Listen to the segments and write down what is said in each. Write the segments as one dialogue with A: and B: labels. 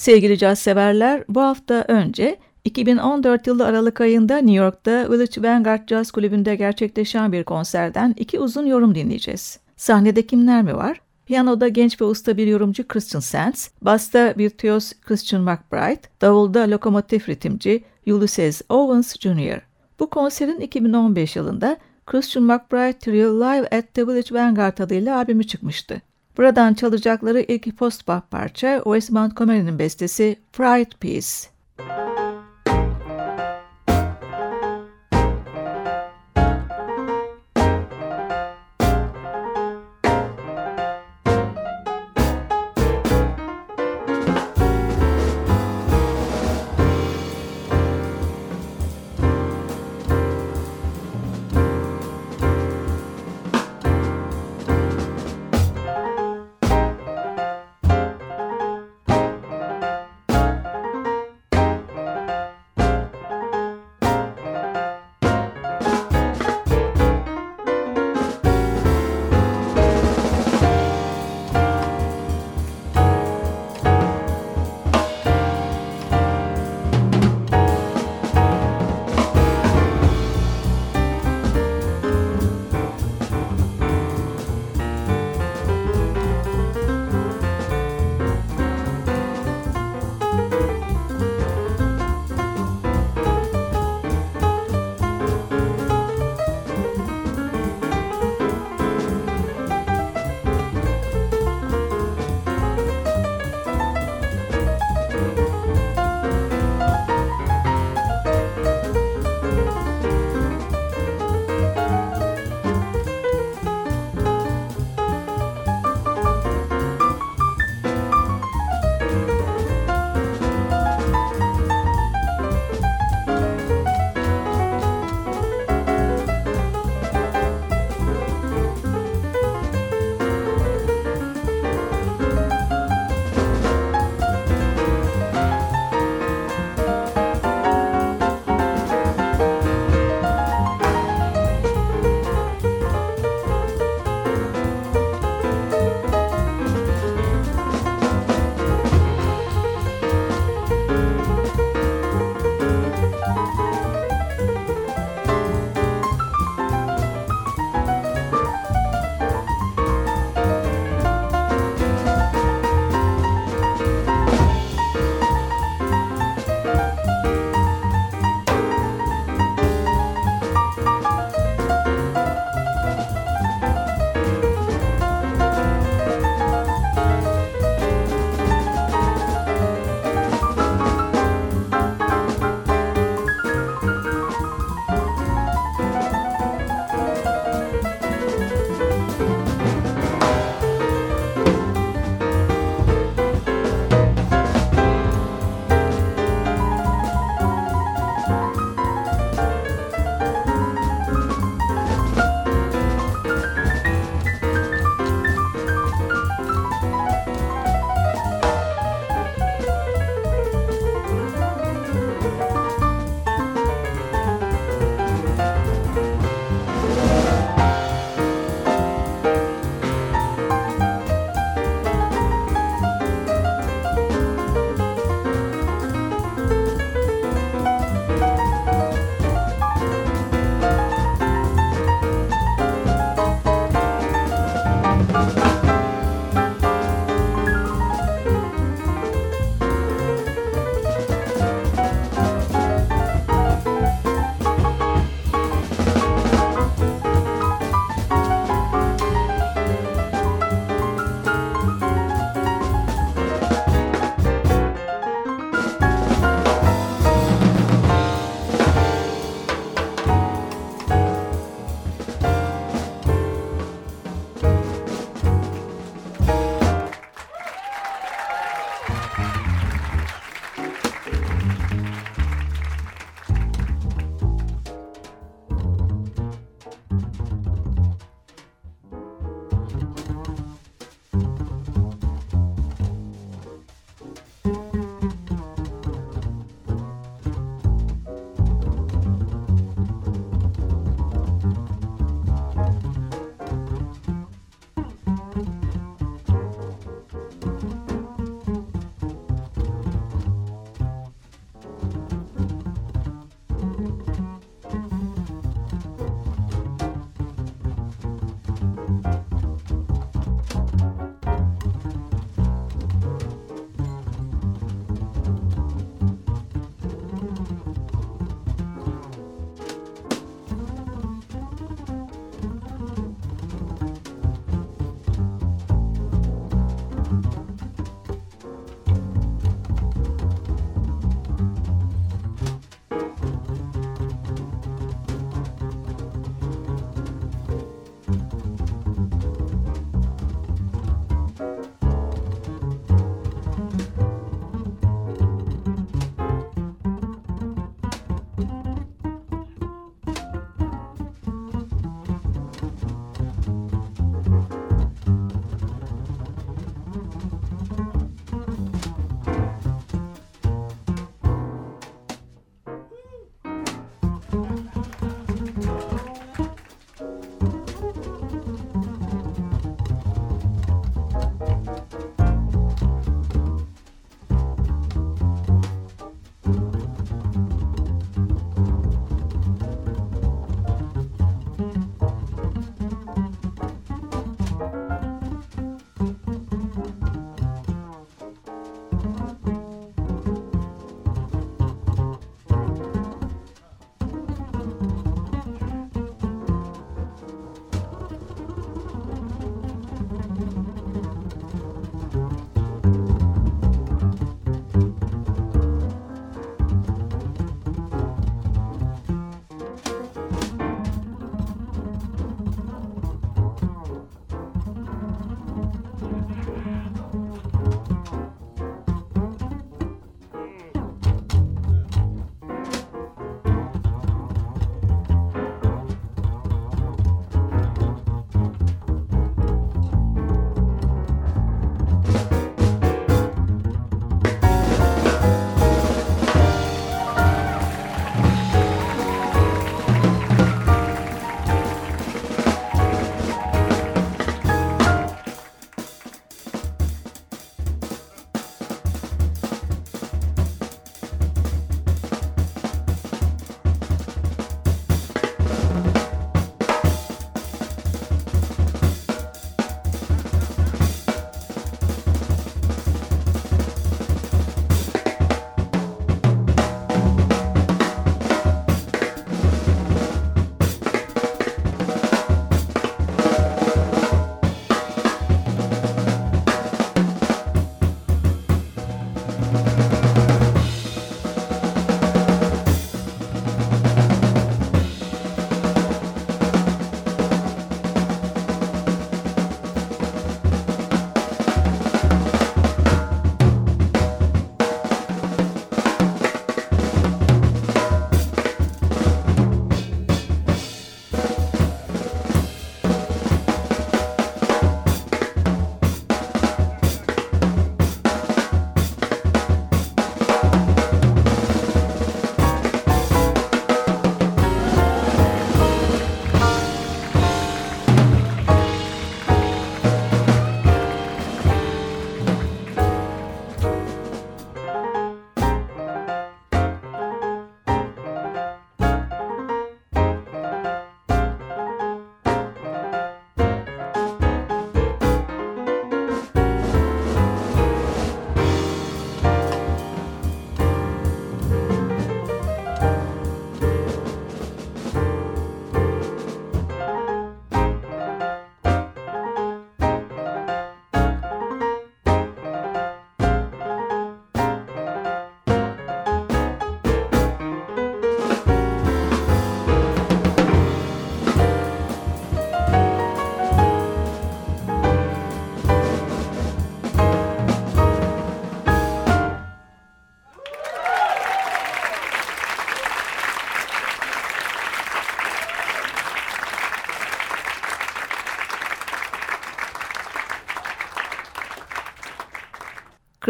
A: Sevgili caz severler, bu hafta önce 2014 yılı Aralık ayında New York'ta Village Vanguard Jazz Kulübü'nde gerçekleşen bir konserden iki uzun yorum dinleyeceğiz. Sahnede kimler mi var? Piyanoda genç ve usta bir yorumcu Christian Sands, basta virtüöz Christian McBride, davulda lokomotif ritimci Ulysses Owens Jr. Bu konserin 2015 yılında Christian McBride Trio Live at the Village Vanguard adıyla albümü çıkmıştı. Buradan çalacakları ilk post-bop parça Wes Montgomery'nin bestesi Fright Peace.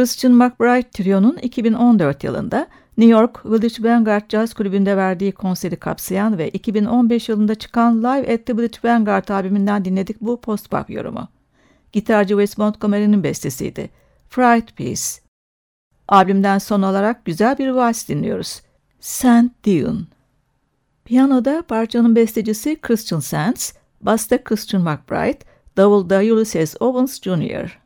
A: Christian McBride Trio'nun 2014 yılında New York Village Vanguard Jazz Kulübü'nde verdiği konseri kapsayan ve 2015 yılında çıkan Live at the Village Vanguard albümünden dinledik bu post-pop yorumu. Gitarcı Wes Montgomery'nin bestesiydi. Fright Piece. Albümden son olarak güzel bir vals dinliyoruz. Saint Dune. Piyanoda parçanın bestecisi Christian Sands, basta Christian McBride, davulda Ulysses Owens Jr.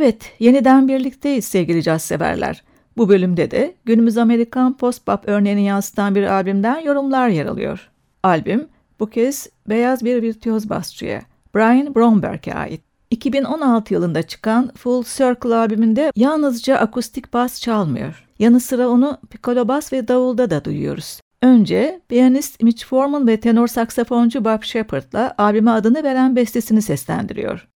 A: Evet, yeniden birlikteyiz sevgili caz severler. Bu bölümde de günümüz Amerikan post-bop örneğini yansıtan bir albümden yorumlar yer alıyor. Albüm bu kez beyaz bir virtüöz basçıya, Brian Bromberg'e ait. 2016 yılında çıkan Full Circle albümünde yalnızca akustik bas çalmıyor. Yanı sıra onu piccolo bas ve davulda da duyuyoruz. Önce piyanist Mitch Foreman ve tenor saksafoncu Bob Shepard'la albüme adını veren bestesini seslendiriyor.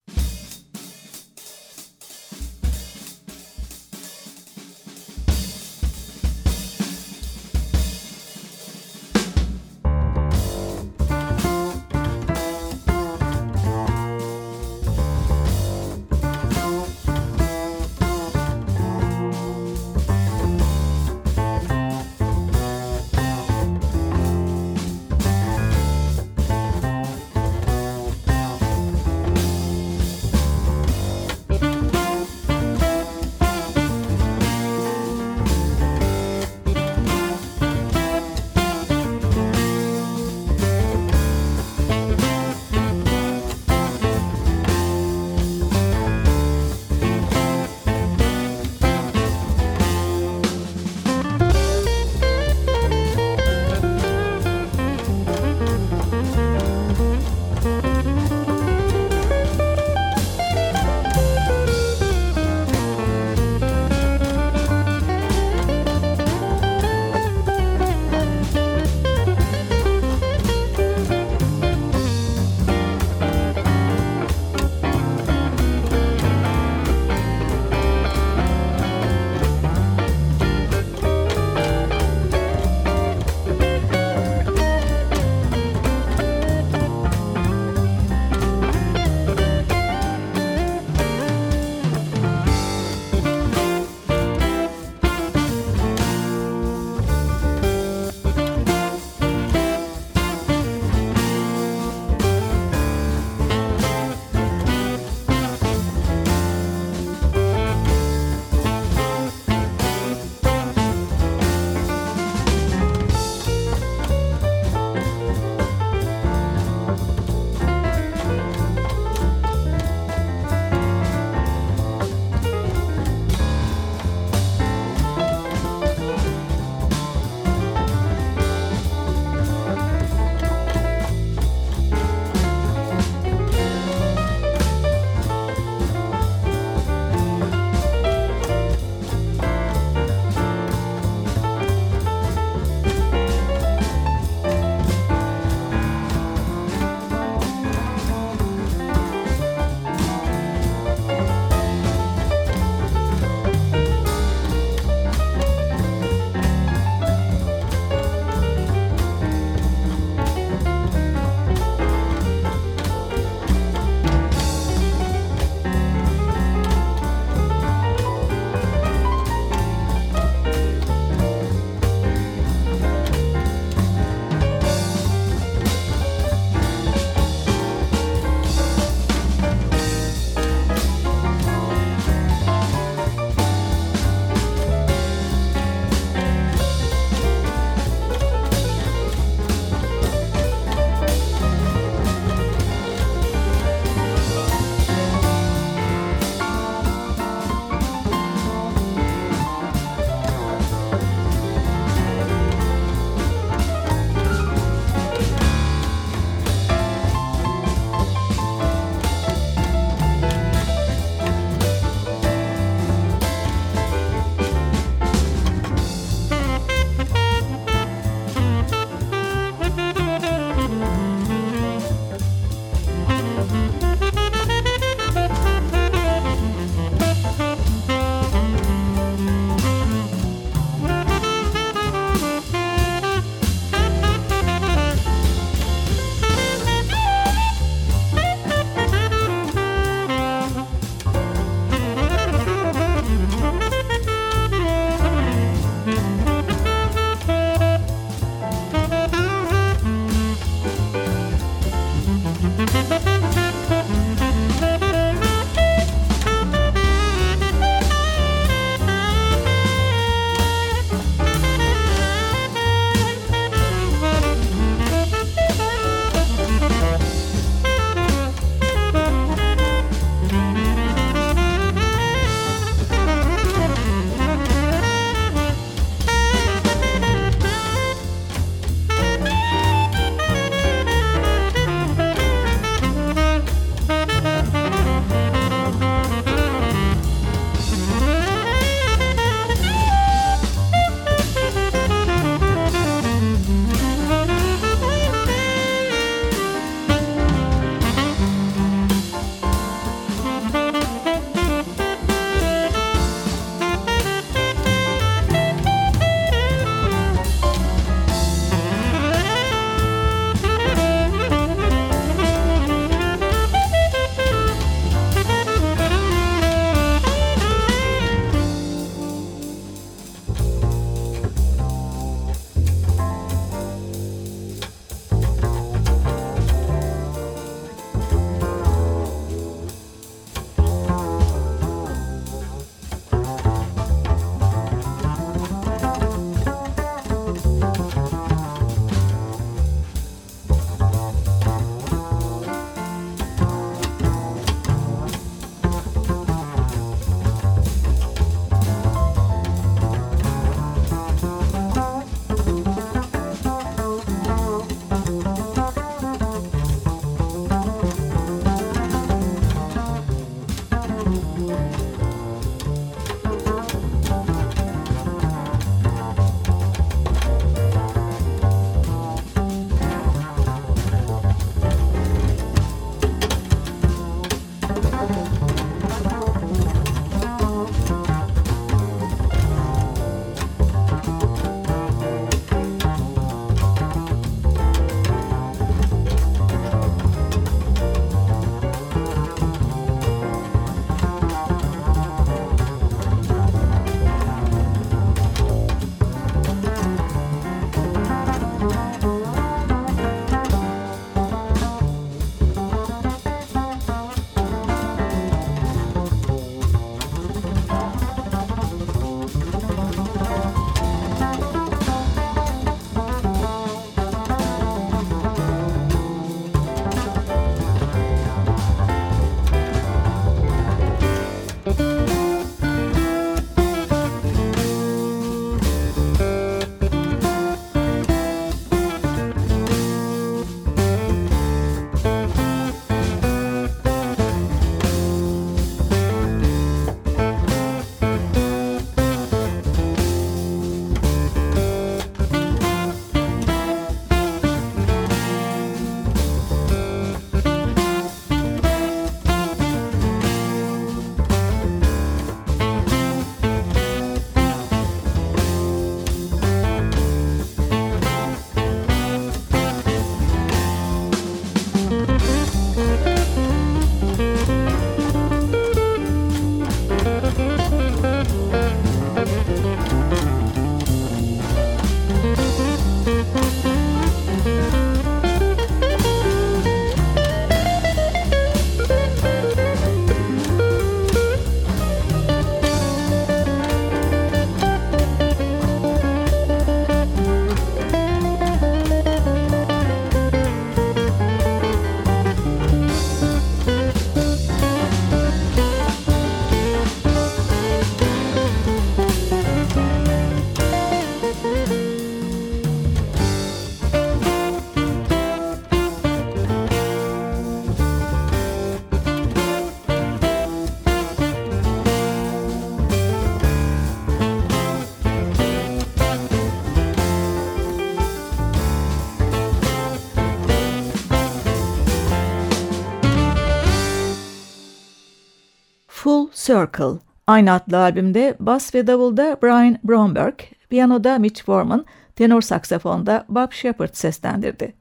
A: Circle. Aynı adlı albümde bas ve davulda Brian Bromberg, piyanoda Mitch Foreman, tenor saksafonda Bob Shepard seslendirdi.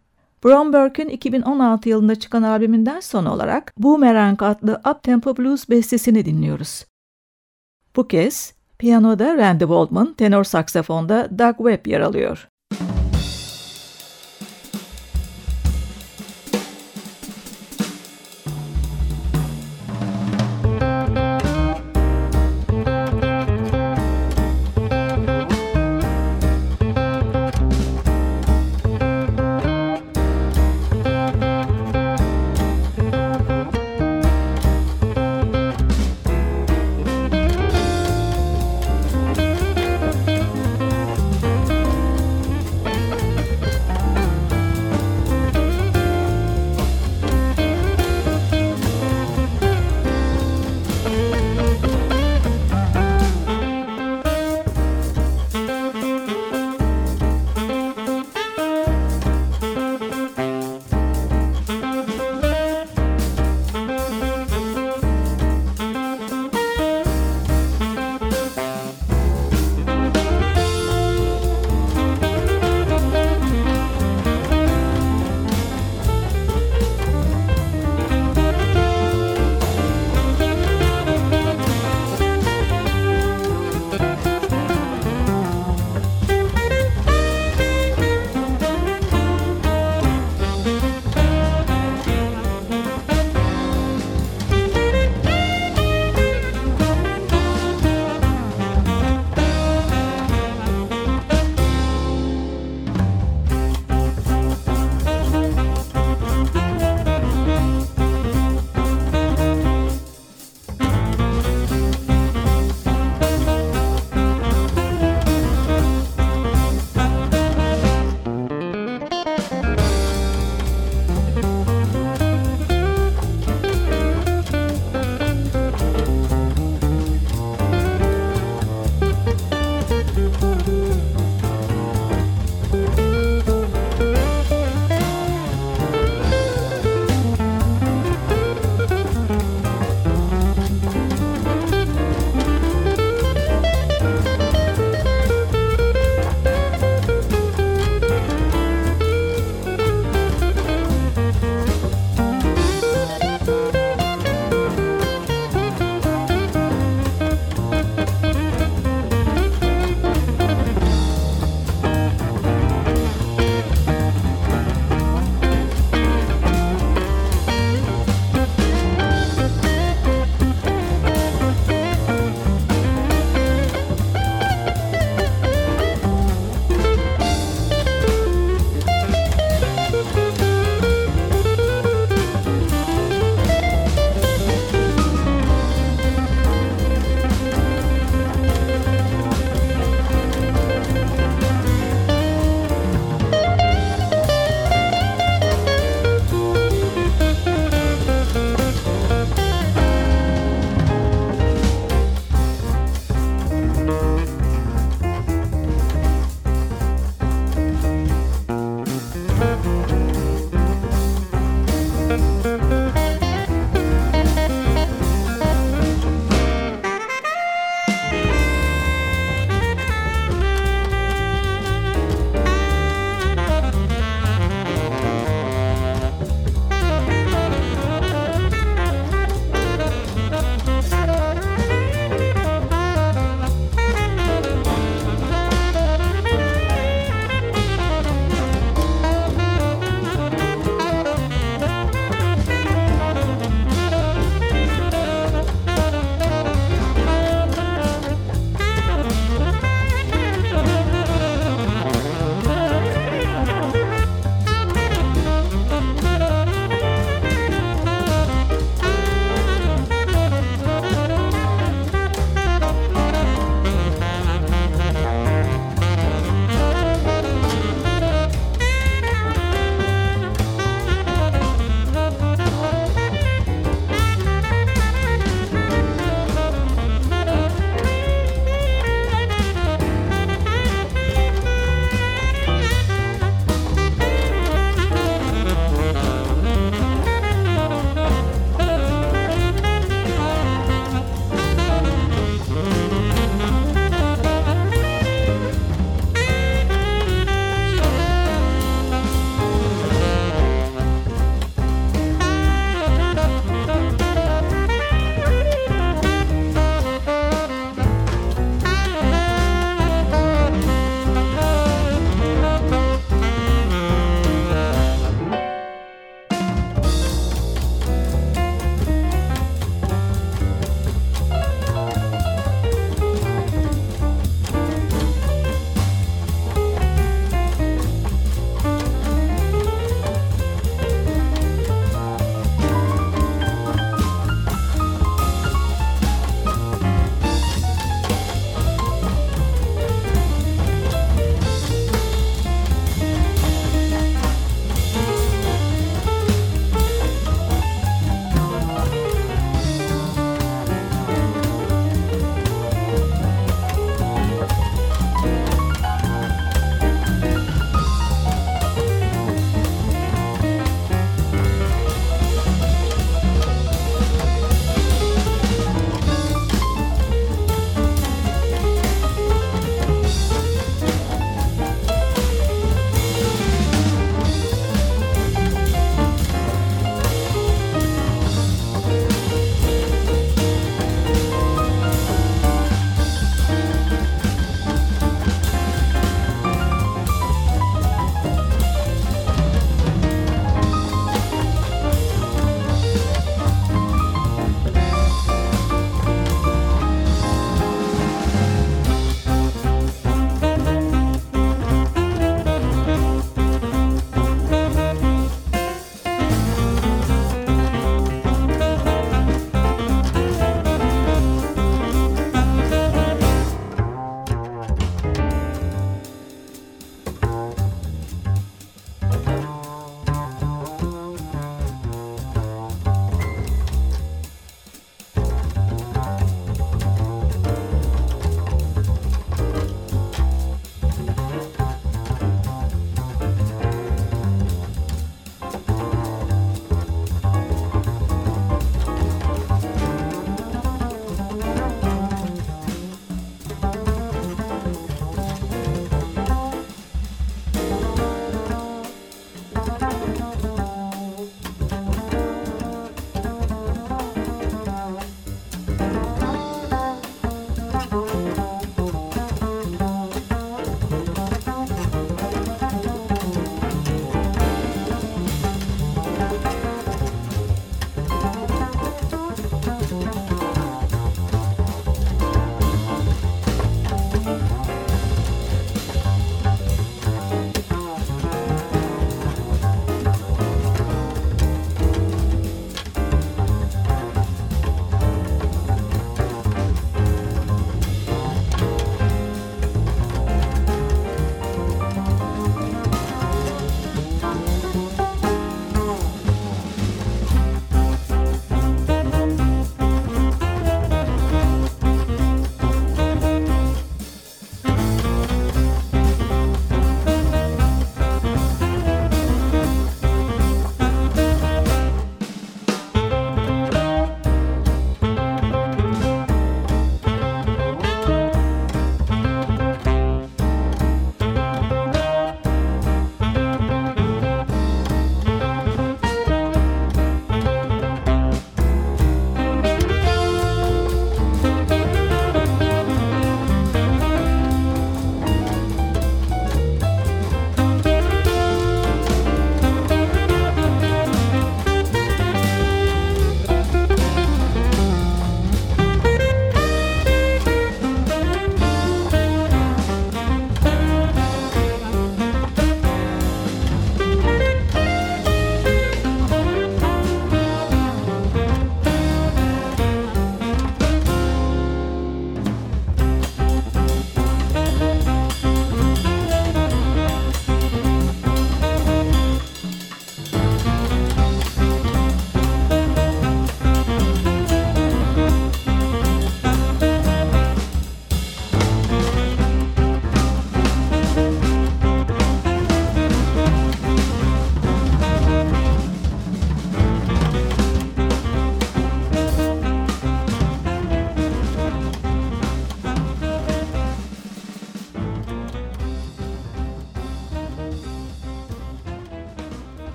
A: Bromberg'ün 2016 yılında çıkan albümünden son olarak Boomerang adlı uptempo blues bestesini dinliyoruz. Bu kez piyanoda Randy Waldman, tenor saksafonda Doug Webb yer alıyor.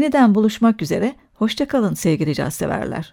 A: Yeniden buluşmak üzere, hoşçakalın sevgili caz severler.